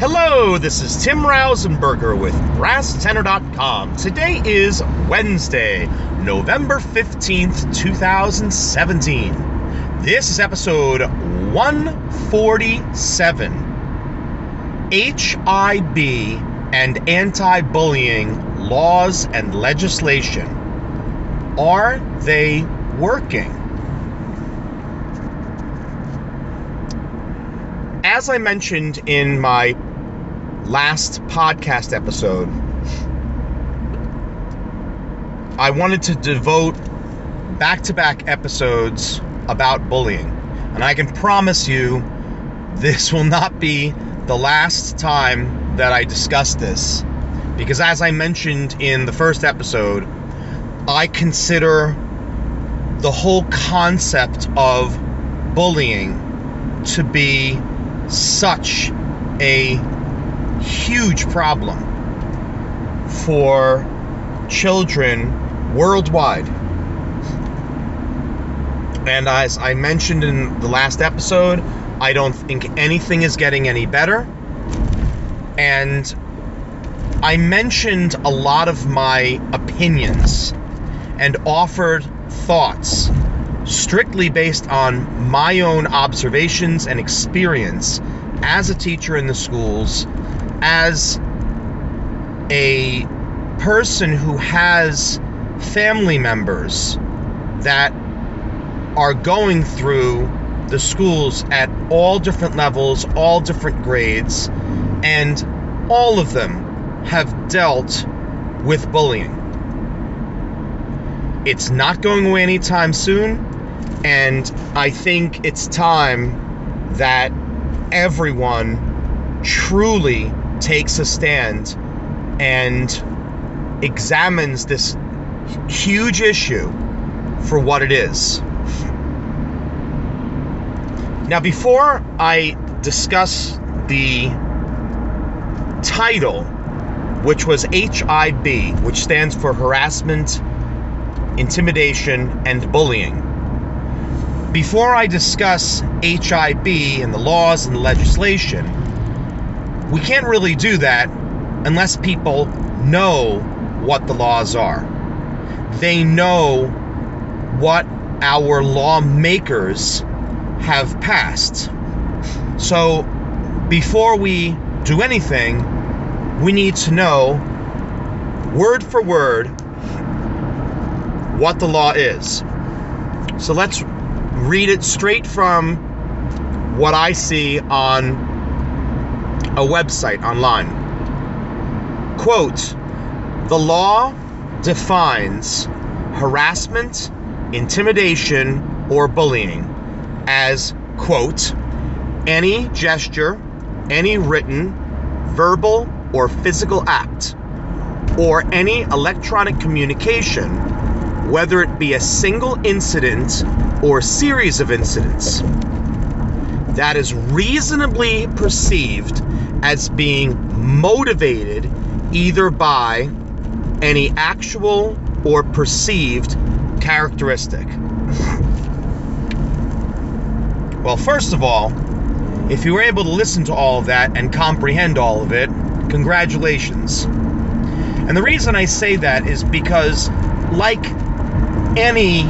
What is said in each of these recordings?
Hello, this is Tim Rausenberger with BrassTenor.com. Today is Wednesday, November 15th, 2017. This is episode 147 HIB and Anti Bullying Laws and Legislation. Are they working? As I mentioned in my last podcast episode, I wanted to devote back to back episodes about bullying. And I can promise you this will not be the last time that I discuss this. Because as I mentioned in the first episode, I consider the whole concept of bullying to be such a huge problem for children worldwide. And as I mentioned in the last episode, I don't think anything is getting any better. And I mentioned a lot of my opinions and offered thoughts strictly based on my own observations and experience as a teacher in the schools, as a person who has family members that are going through the schools at all different levels, all different grades, and all of them have dealt with bullying. It's not going away anytime soon, and I think it's time that everyone truly takes a stand and examines this huge issue for what it is. Now, before I discuss the title, which was HIB, which stands for Harassment, Intimidation, and Bullying, before I discuss HIB and the laws and the legislation, we can't really do that unless people know what the laws are. They know what our lawmakers have passed. So, before we do anything, we need to know word for word what the law is. So, let's read it straight from what I see on a website online. Quote The law defines harassment, intimidation, or bullying as, quote, any gesture, any written, verbal, or physical act, or any electronic communication, whether it be a single incident or series of incidents, that is reasonably perceived as being motivated either by any actual or perceived characteristic. Well, first of all, if you were able to listen to all of that and comprehend all of it, congratulations. And the reason I say that is because, like any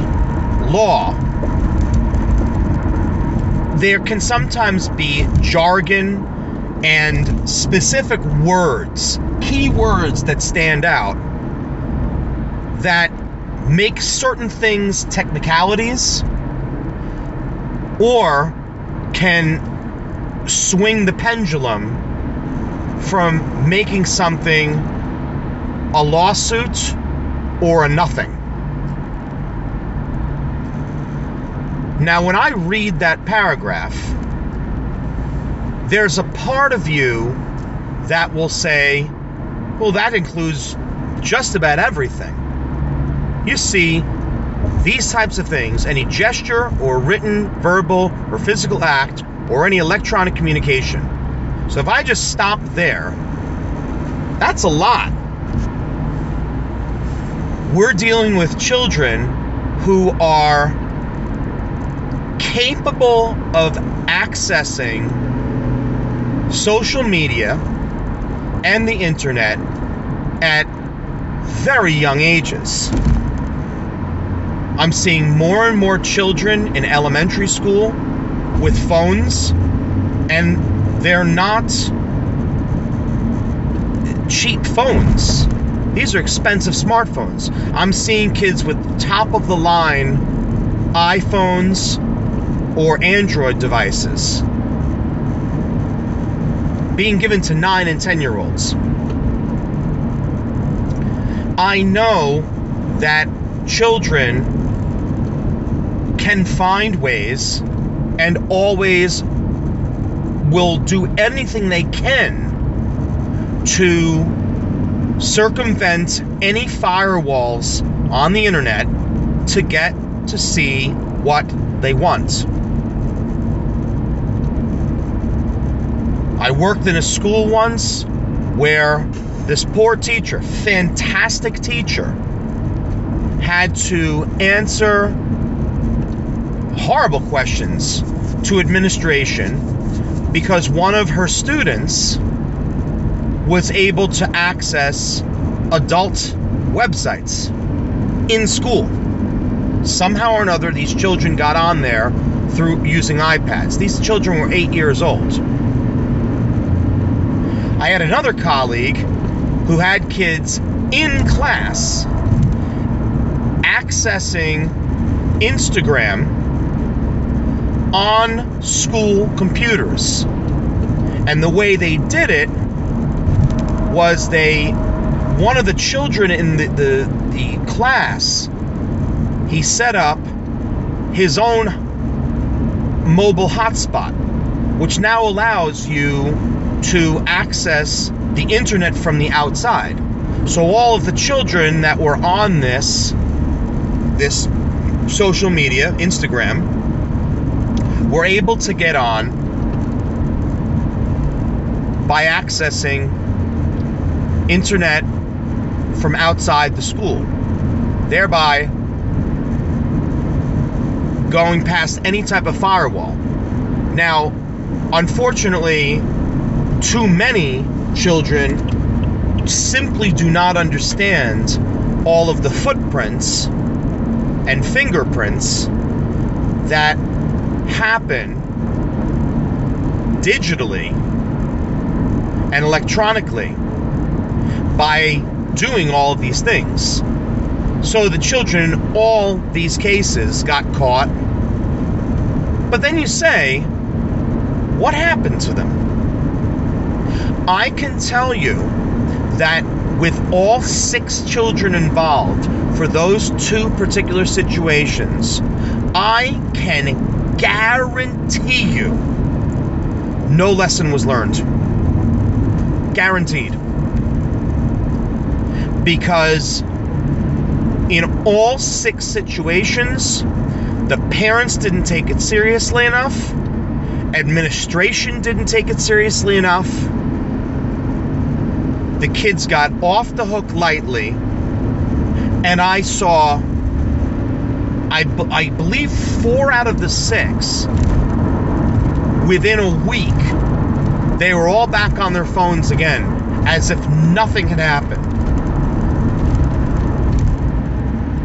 law, there can sometimes be jargon and specific words, key words that stand out that make certain things technicalities or can swing the pendulum from making something a lawsuit or a nothing. Now, when I read that paragraph, there's a part of you that will say, well, that includes just about everything. You see, these types of things, any gesture or written, verbal, or physical act, or any electronic communication. So if I just stop there, that's a lot. We're dealing with children who are capable of accessing social media and the internet at very young ages. I'm seeing more and more children in elementary school with phones, and they're not cheap phones. These are expensive smartphones. I'm seeing kids with top of the line iPhones or Android devices being given to 9 and 10 year olds. I know that children can find ways and always will do anything they can to circumvent any firewalls on the internet to get to see what they want. I worked in a school once where this poor teacher, fantastic teacher, had to answer horrible questions to administration because one of her students was able to access adult websites in school. Somehow or another, these children got on there through using iPads. These children were eight years old. I had another colleague who had kids in class accessing Instagram on school computers. And the way they did it was they one of the children in the, the, the class he set up his own mobile hotspot which now allows you to access the internet from the outside so all of the children that were on this this social media instagram were able to get on by accessing internet from outside the school, thereby going past any type of firewall. Now, unfortunately, too many children simply do not understand all of the footprints and fingerprints that happen digitally and electronically by doing all these things. So the children in all these cases got caught. But then you say, what happened to them? I can tell you that with all six children involved for those two particular situations, I can guarantee you no lesson was learned. Guaranteed. Because in all six situations, the parents didn't take it seriously enough, administration didn't take it seriously enough, the kids got off the hook lightly, and I saw I, I believe four out of the six, within a week, they were all back on their phones again, as if nothing had happened.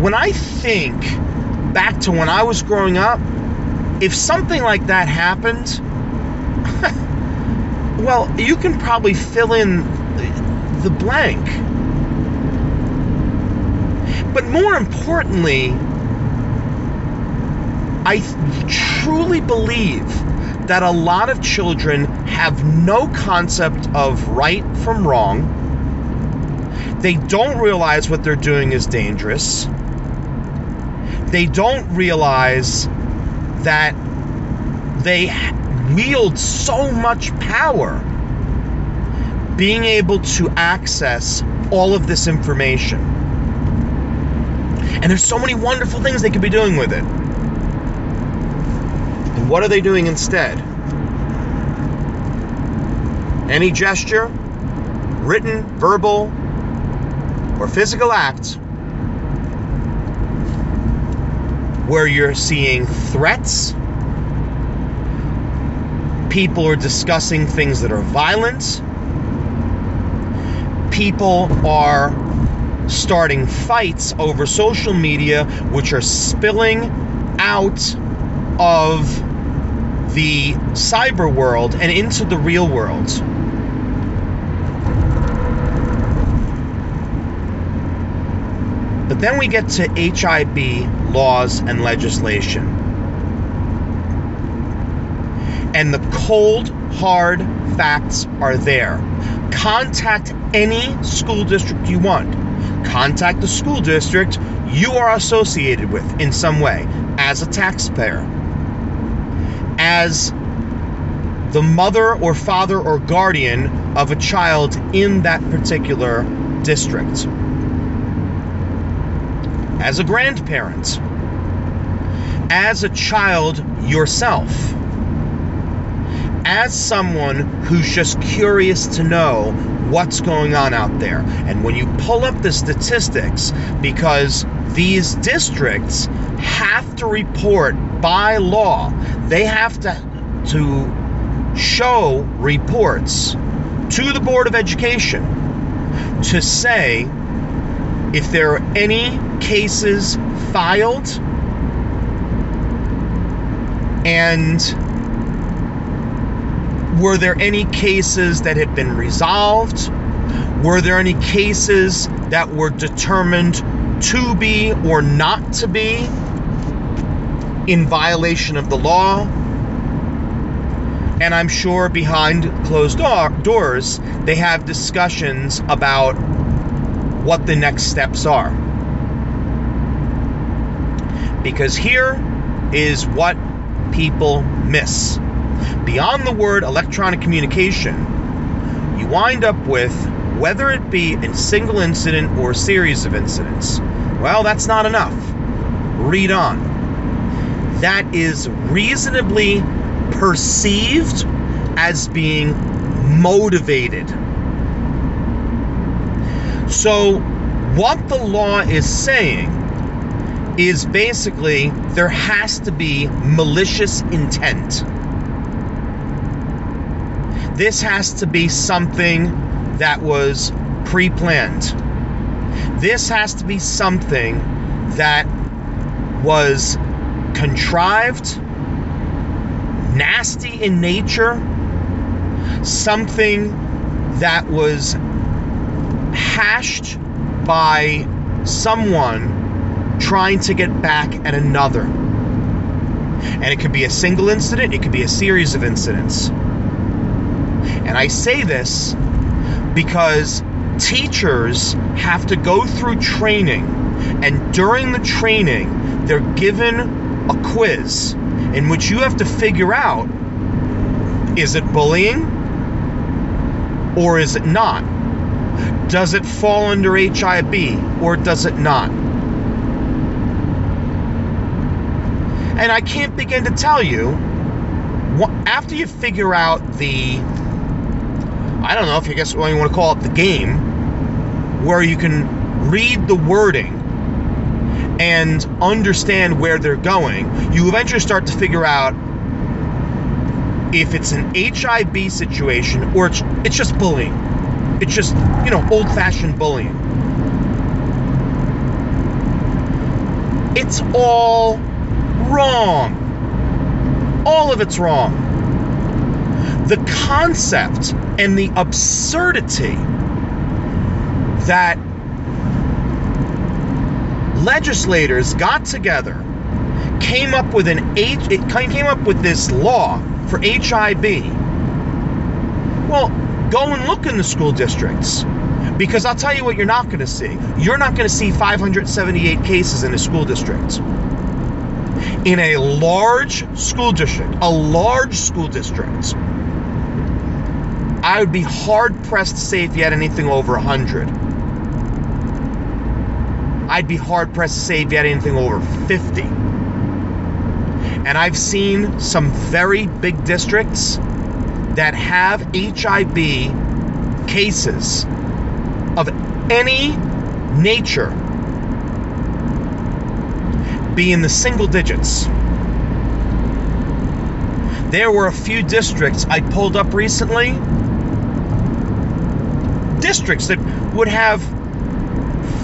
When I think back to when I was growing up, if something like that happened, well, you can probably fill in the blank. But more importantly, I truly believe that a lot of children have no concept of right from wrong. They don't realize what they're doing is dangerous. They don't realize that they wield so much power being able to access all of this information. And there's so many wonderful things they could be doing with it. And what are they doing instead? Any gesture, written, verbal, or physical act where you're seeing threats, People are discussing things that are violent. People are starting fights over social media, which are spilling out of the cyber world and into the real world. But then we get to HIB laws and legislation. And the cold, hard facts are there. Contact any school district you want. Contact the school district you are associated with in some way as a taxpayer, as the mother or father or guardian of a child in that particular district. As a grandparent, as a child yourself, as someone who's just curious to know what's going on out there. And when you pull up the statistics, because these districts have to report by law, they have to, to show reports to the Board of Education to say if there are any cases filed and were there any cases that had been resolved? Were there any cases that were determined to be or not to be in violation of the law? And I'm sure behind closed door, doors, they have discussions about what the next steps are. Because here is what people miss. Beyond the word electronic communication, you wind up with whether it be a single incident or a series of incidents. Well, that's not enough. Read on. That is reasonably perceived as being motivated. So, what the law is saying is basically there has to be malicious intent. This has to be something that was pre planned. This has to be something that was contrived, nasty in nature, something that was hashed by someone trying to get back at another. And it could be a single incident, it could be a series of incidents. And I say this because teachers have to go through training, and during the training, they're given a quiz in which you have to figure out is it bullying or is it not? Does it fall under HIB or does it not? And I can't begin to tell you, after you figure out the, I don't know if you guess what you want to call it, the game, where you can read the wording and understand where they're going, you eventually start to figure out if it's an HIB situation or it's, it's just bullying. It's just, you know, old fashioned bullying. It's all wrong. All of it's wrong. The concept and the absurdity that legislators got together, came up with an H, it came up with this law for HIB. Well, go and look in the school districts. Because I'll tell you what you're not going to see. You're not going to see 578 cases in a school district in a large school district, a large school district, I would be hard pressed to say if you had anything over 100. I'd be hard pressed to say if you had anything over 50. And I've seen some very big districts that have HIB cases of any nature be in the single digits. there were a few districts I pulled up recently. Districts that would have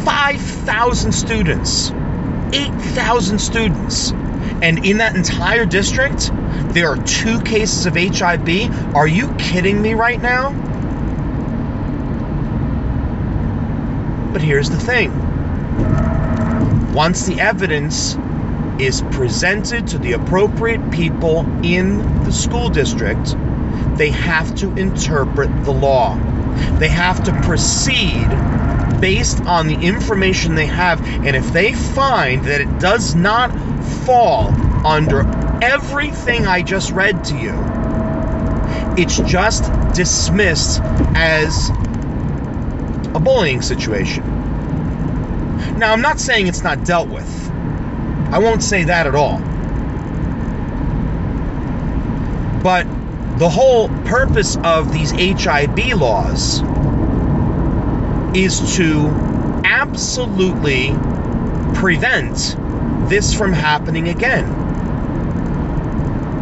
5,000 students, 8,000 students. And in that entire district, there are two cases of HIB. Are you kidding me right now? But here's the thing once the evidence is presented to the appropriate people in the school district, they have to interpret the law. They have to proceed based on the information they have. And if they find that it does not fall under everything I just read to you, it's just dismissed as a bullying situation. Now, I'm not saying it's not dealt with. I won't say that at all. But the whole purpose of these HIB laws is to absolutely prevent this from happening again.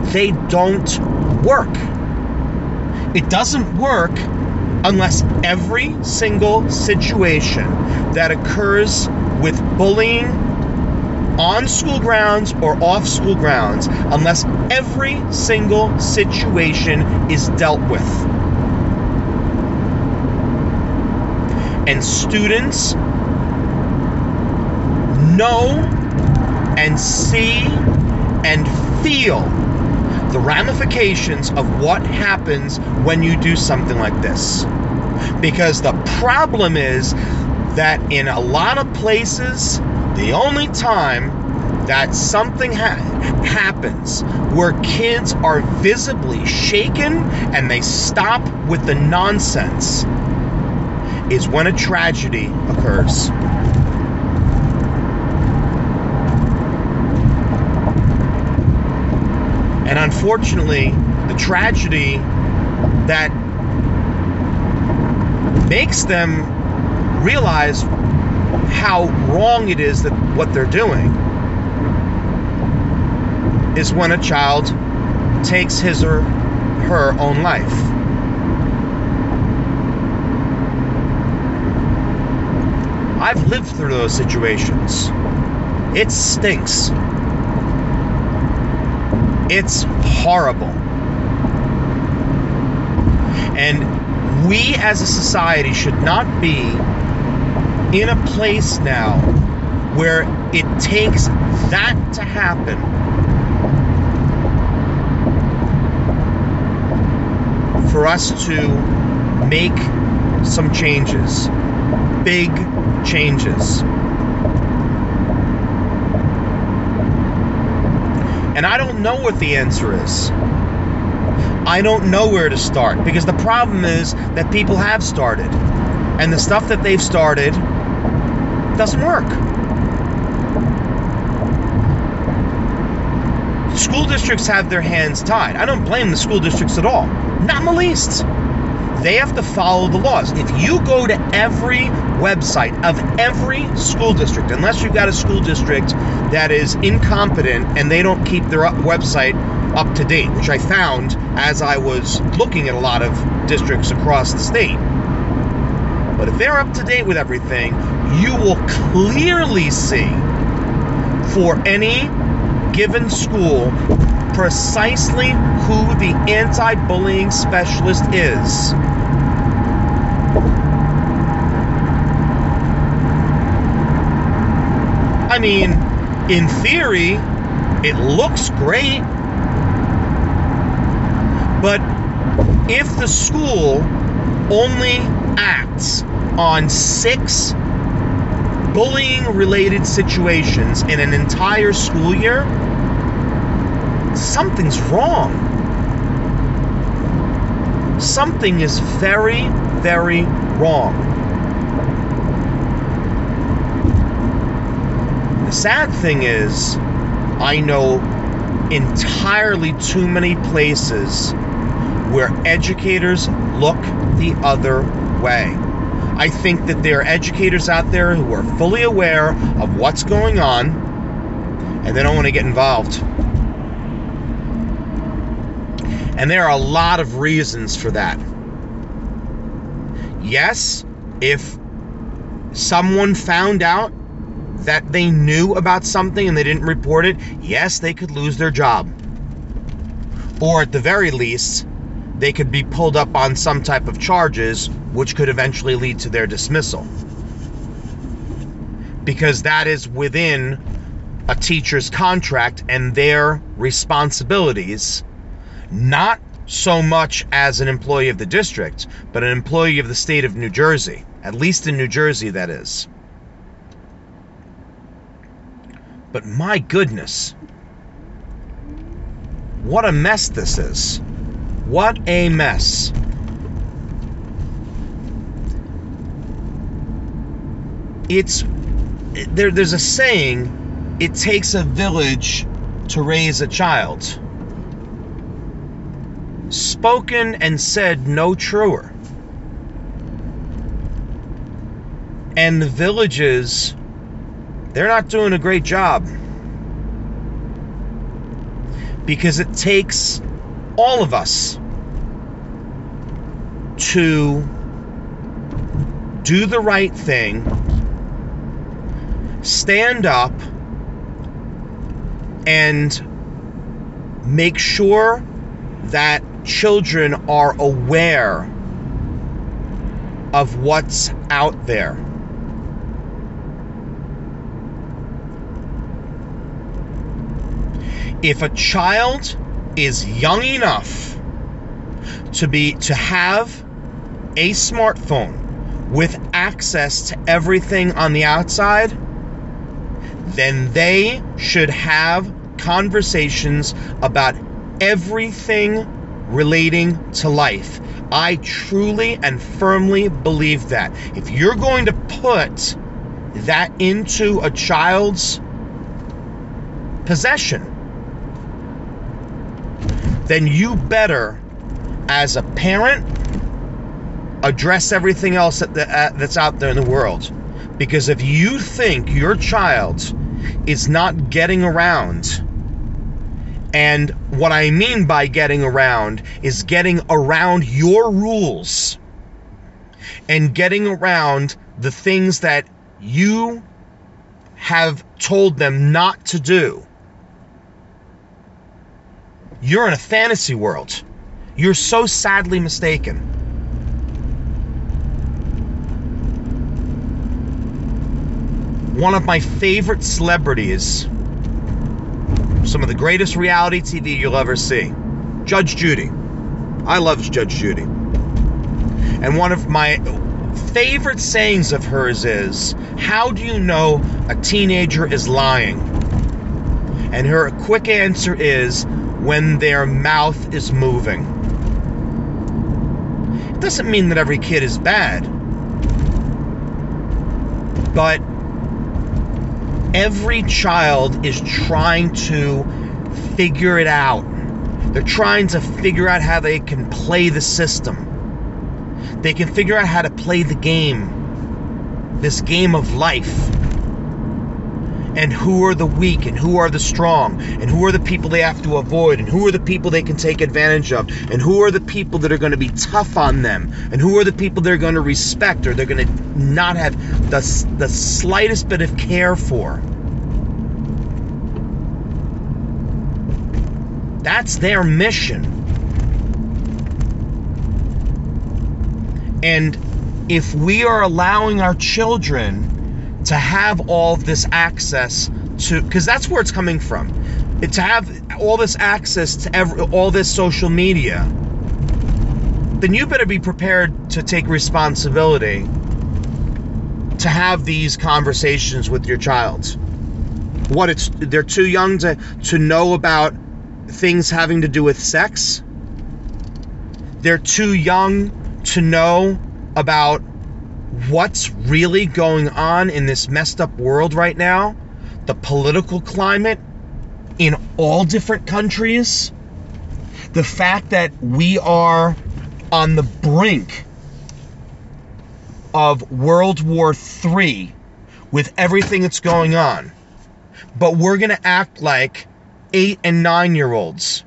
They don't work. It doesn't work unless every single situation that occurs with bullying on school grounds or off school grounds unless every single situation is dealt with. And students know and see and feel the ramifications of what happens when you do something like this. Because the problem is that in a lot of places, the only time that something ha- happens where kids are visibly shaken and they stop with the nonsense is when a tragedy occurs. And unfortunately, the tragedy that makes them realize how wrong it is that what they're doing is when a child takes his or her own life. I've lived through those situations. It stinks. It's horrible. And we as a society should not be in a place now where it takes that to happen for us to make some changes, big changes. And I don't know what the answer is. I don't know where to start because the problem is that people have started. And the stuff that they've started doesn't work. School districts have their hands tied. I don't blame the school districts at all. Not in the least. They have to follow the laws. If you go to every website of every school district, unless you've got a school district that is incompetent and they don't keep their website up to date, which I found as I was looking at a lot of districts across the state. But if they're up to date with everything, you will clearly see for any given school precisely who the anti bullying specialist is. I mean, in theory, it looks great. But if the school only acts on six bullying related situations in an entire school year, something's wrong. Something is very, very wrong. The sad thing is, I know entirely too many places where educators look the other way. I think that there are educators out there who are fully aware of what's going on and they don't want to get involved. And there are a lot of reasons for that. Yes, if someone found out that they knew about something and they didn't report it, yes, they could lose their job. Or at the very least, they could be pulled up on some type of charges, which could eventually lead to their dismissal. Because that is within a teacher's contract and their responsibilities, not so much as an employee of the district, but an employee of the state of New Jersey, at least in New Jersey, that is. But my goodness, what a mess this is. What a mess. It's there there's a saying, it takes a village to raise a child. Spoken and said no truer. And the villages they're not doing a great job. Because it takes all of us to do the right thing, stand up, and make sure that children are aware of what's out there. If a child is young enough to be to have a smartphone with access to everything on the outside, then they should have conversations about everything relating to life. I truly and firmly believe that. If you're going to put that into a child's possession, then you better, as a parent, address everything else that, uh, that's out there in the world. Because if you think your child is not getting around, and what I mean by getting around is getting around your rules and getting around the things that you have told them not to do you're in a fantasy world. You're so sadly mistaken. One of my favorite celebrities, some of the greatest reality TV you'll ever see, Judge Judy. I love Judge Judy. And one of my favorite sayings of hers is, How do you know a teenager is lying? And her quick answer is, when their mouth is moving. It doesn't mean that every kid is bad, but every child is trying to figure it out. They're trying to figure out how they can play the system. They can figure out how to play the game, this game of life and who are the weak and who are the strong and who are the people they have to avoid and who are the people they can take advantage of and who are the people that are going to be tough on them and who are the people they're going to respect or they're going to not have the, the slightest bit of care for. That's their mission. And if we are allowing our children to have all this access to because that's where it's coming from. It, to have all this access to every, all this social media then you better be prepared to take responsibility to have these conversations with your child. What it's they're too young to to know about things having to do with sex. They're too young to know about what's really going on in this messed up world right now, the political climate in all different countries, the fact that we are on the brink of World War III with everything that's going on, but we're going to act like eight and nine year olds.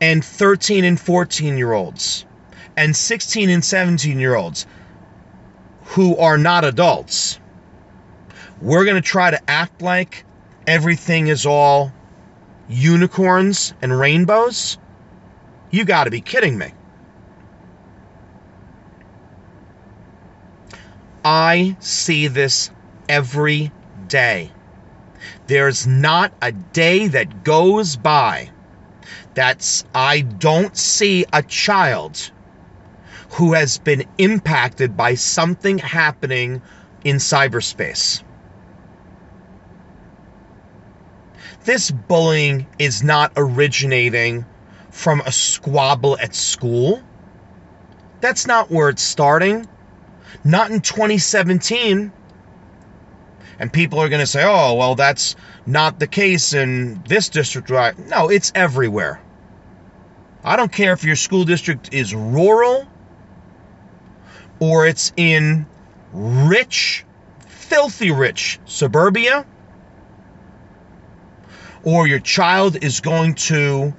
and 13 and 14 year olds and 16 and 17 year olds who are not adults. We're going to try to act like everything is all unicorns and rainbows. You got to be kidding me. I see this every day. There's not a day that goes by that's I don't see a child who has been impacted by something happening in cyberspace. This bullying is not originating from a squabble at school. That's not where it's starting. Not in 2017. And people are going to say, oh, well, that's not the case in this district. No, it's everywhere. I don't care if your school district is rural or it's in rich, filthy rich suburbia, or your child is going to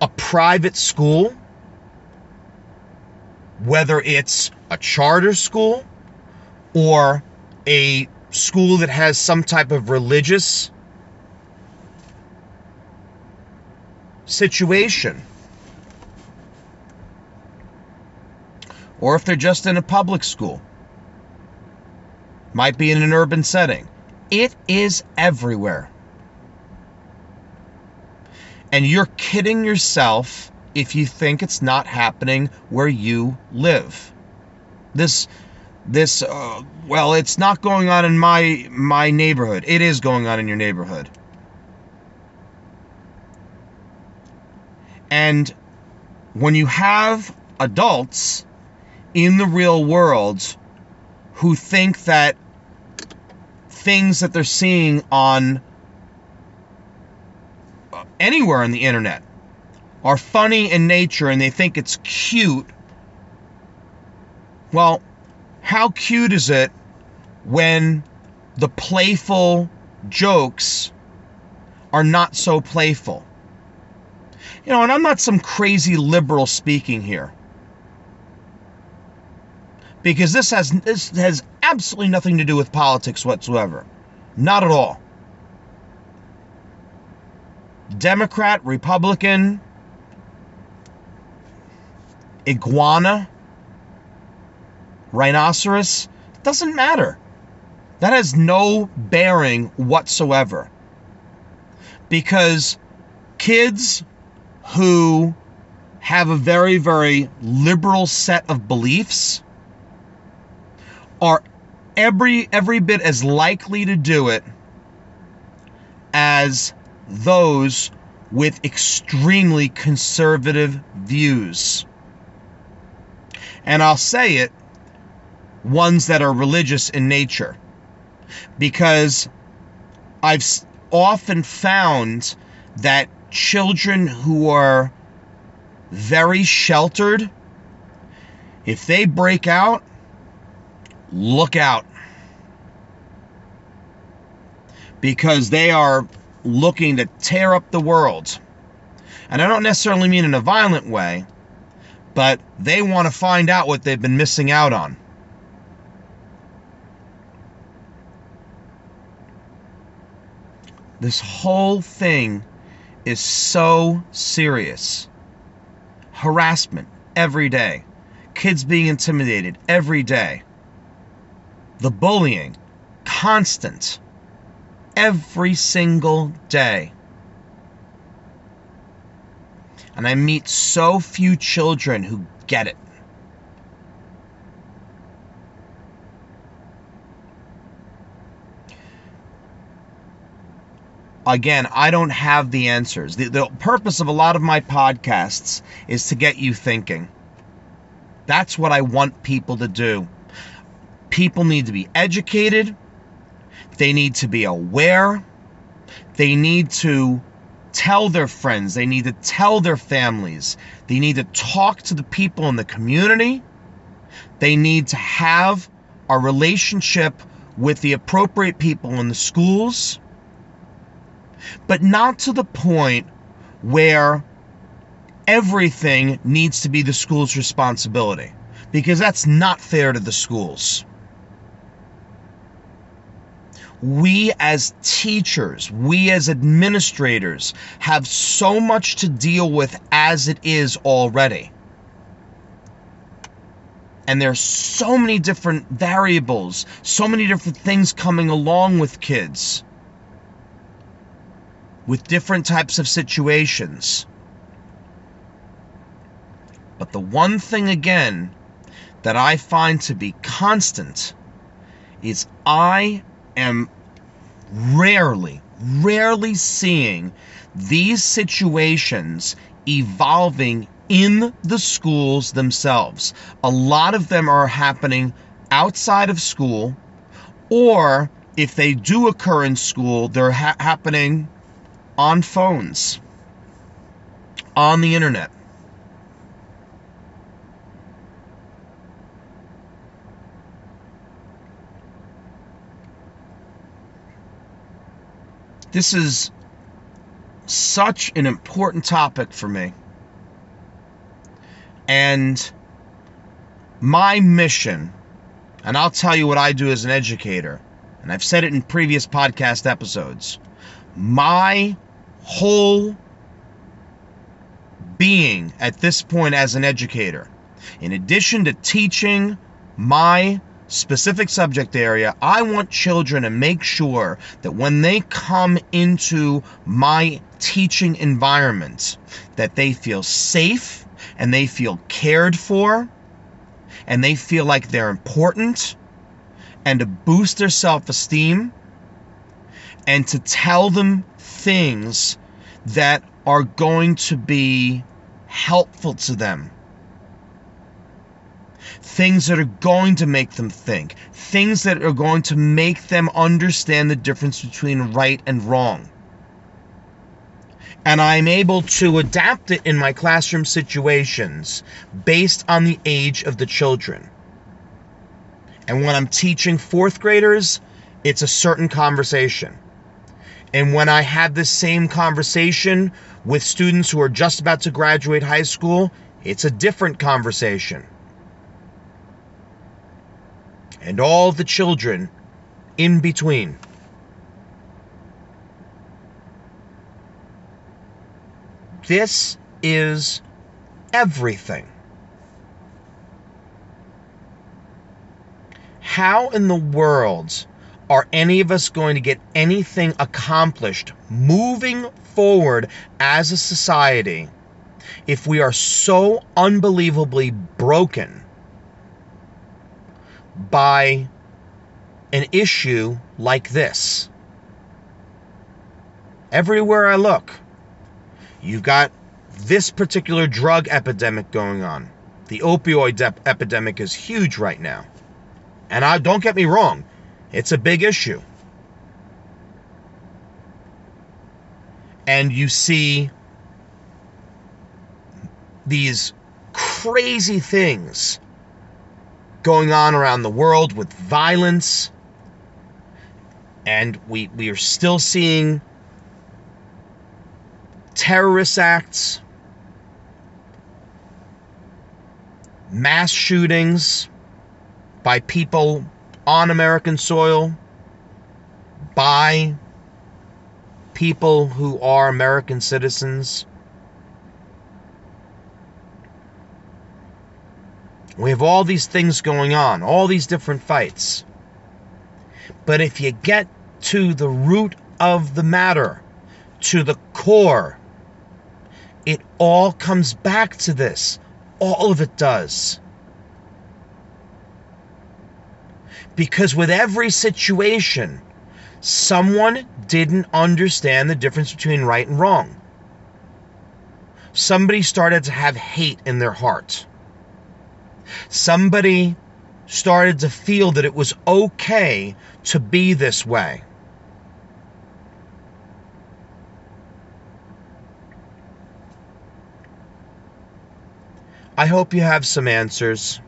a private school, whether it's a charter school or a school that has some type of religious situation. Or if they're just in a public school, might be in an urban setting. It is everywhere. And you're kidding yourself if you think it's not happening where you live. This this uh, well it's not going on in my my neighborhood it is going on in your neighborhood and when you have adults in the real world who think that things that they're seeing on anywhere on the internet are funny in nature and they think it's cute well, how cute is it when the playful jokes are not so playful? You know, and I'm not some crazy liberal speaking here. Because this has this has absolutely nothing to do with politics whatsoever. Not at all. Democrat, Republican, iguana, rhinoceros, doesn't matter. That has no bearing whatsoever. Because kids who have a very, very liberal set of beliefs are every every bit as likely to do it as those with extremely conservative views. And I'll say it ones that are religious in nature. Because I've often found that children who are very sheltered, if they break out, look out. Because they are looking to tear up the world. And I don't necessarily mean in a violent way, but they want to find out what they've been missing out on. This whole thing is so serious. Harassment every day. Kids being intimidated every day. The bullying, constant. Every single day. And I meet so few children who get it. again, I don't have the answers. The, the purpose of a lot of my podcasts is to get you thinking. That's what I want people to do. People need to be educated, they need to be aware, they need to tell their friends, they need to tell their families, they need to talk to the people in the community, they need to have a relationship with the appropriate people in the schools but not to the point where everything needs to be the school's responsibility because that's not fair to the schools. We as teachers, we as administrators have so much to deal with as it is already. And there's so many different variables, so many different things coming along with kids, with different types of situations. But the one thing again that I find to be constant is I am rarely, rarely seeing these situations evolving in the schools themselves. A lot of them are happening outside of school, or if they do occur in school, they're ha- happening on phones, on the internet. This is such an important topic for me. And my mission, and I'll tell you what I do as an educator, and I've said it in previous podcast episodes. My whole being at this point as an educator, in addition to teaching my specific subject area, I want children to make sure that when they come into my teaching environment, that they feel safe and they feel cared for and they feel like they're important and to boost their self-esteem and to tell them things that are going to be helpful to them things that are going to make them think, things that are going to make them understand the difference between right and wrong. And I'm able to adapt it in my classroom situations based on the age of the children. And when I'm teaching fourth graders, it's a certain conversation. And when I have the same conversation with students who are just about to graduate high school, it's a different conversation. And all the children in between. This is everything. How in the world are any of us going to get anything accomplished moving forward as a society if we are so unbelievably broken by an issue like this. Everywhere I look, you've got this particular drug epidemic going on. The opioid ep- epidemic is huge right now. And I don't get me wrong, it's a big issue. And you see these crazy things going on around the world with violence. And we, we are still seeing terrorist acts, mass shootings by people on American soil, by people who are American citizens. We have all these things going on, all these different fights. But if you get to the root of the matter, to the core, it all comes back to this. All of it does. Because with every situation, someone didn't understand the difference between right and wrong. Somebody started to have hate in their heart somebody started to feel that it was okay to be this way. I hope you have some answers.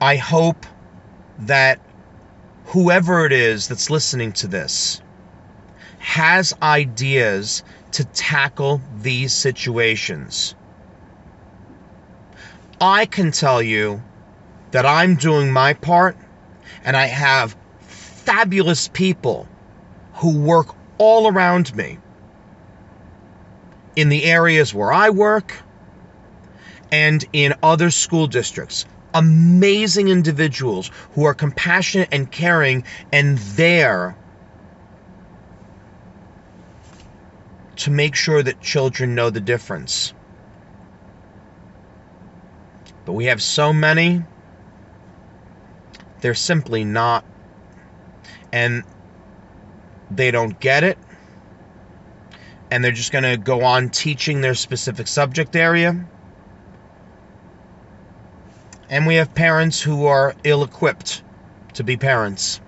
I hope that whoever it is that's listening to this has ideas to tackle these situations. I can tell you that I'm doing my part and I have fabulous people who work all around me in the areas where I work and in other school districts. Amazing individuals who are compassionate and caring and there to make sure that children know the difference. But we have so many, they're simply not. And they don't get it. And they're just going to go on teaching their specific subject area. And we have parents who are ill equipped to be parents.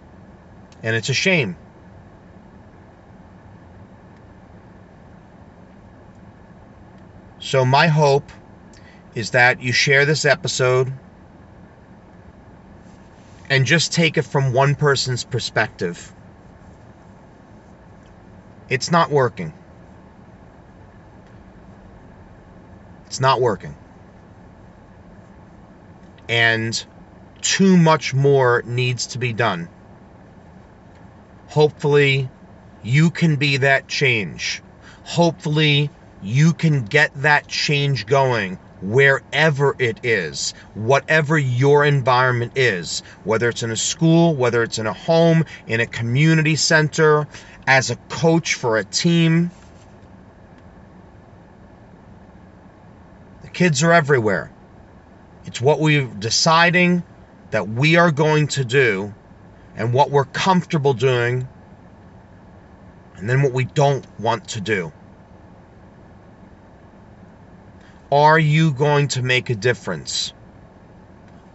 And it's a shame. So, my hope is that you share this episode and just take it from one person's perspective. It's not working. It's not working. And too much more needs to be done. Hopefully, you can be that change. Hopefully, you can get that change going wherever it is, whatever your environment is, whether it's in a school, whether it's in a home, in a community center, as a coach for a team. The kids are everywhere. It's what we're deciding that we are going to do and what we're comfortable doing and then what we don't want to do. Are you going to make a difference?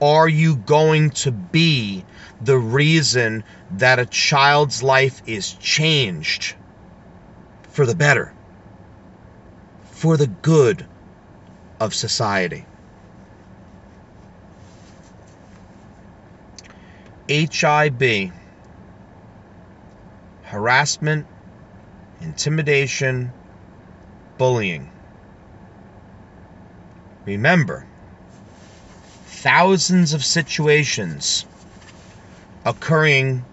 Are you going to be the reason that a child's life is changed for the better, for the good of society? HIB, harassment, intimidation, bullying. Remember, thousands of situations occurring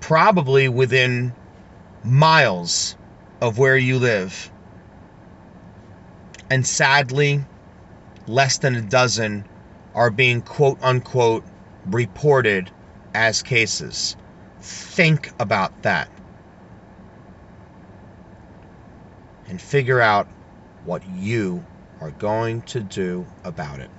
probably within miles of where you live. And sadly, less than a dozen are being quote unquote reported as cases. Think about that. And figure out what you are going to do about it.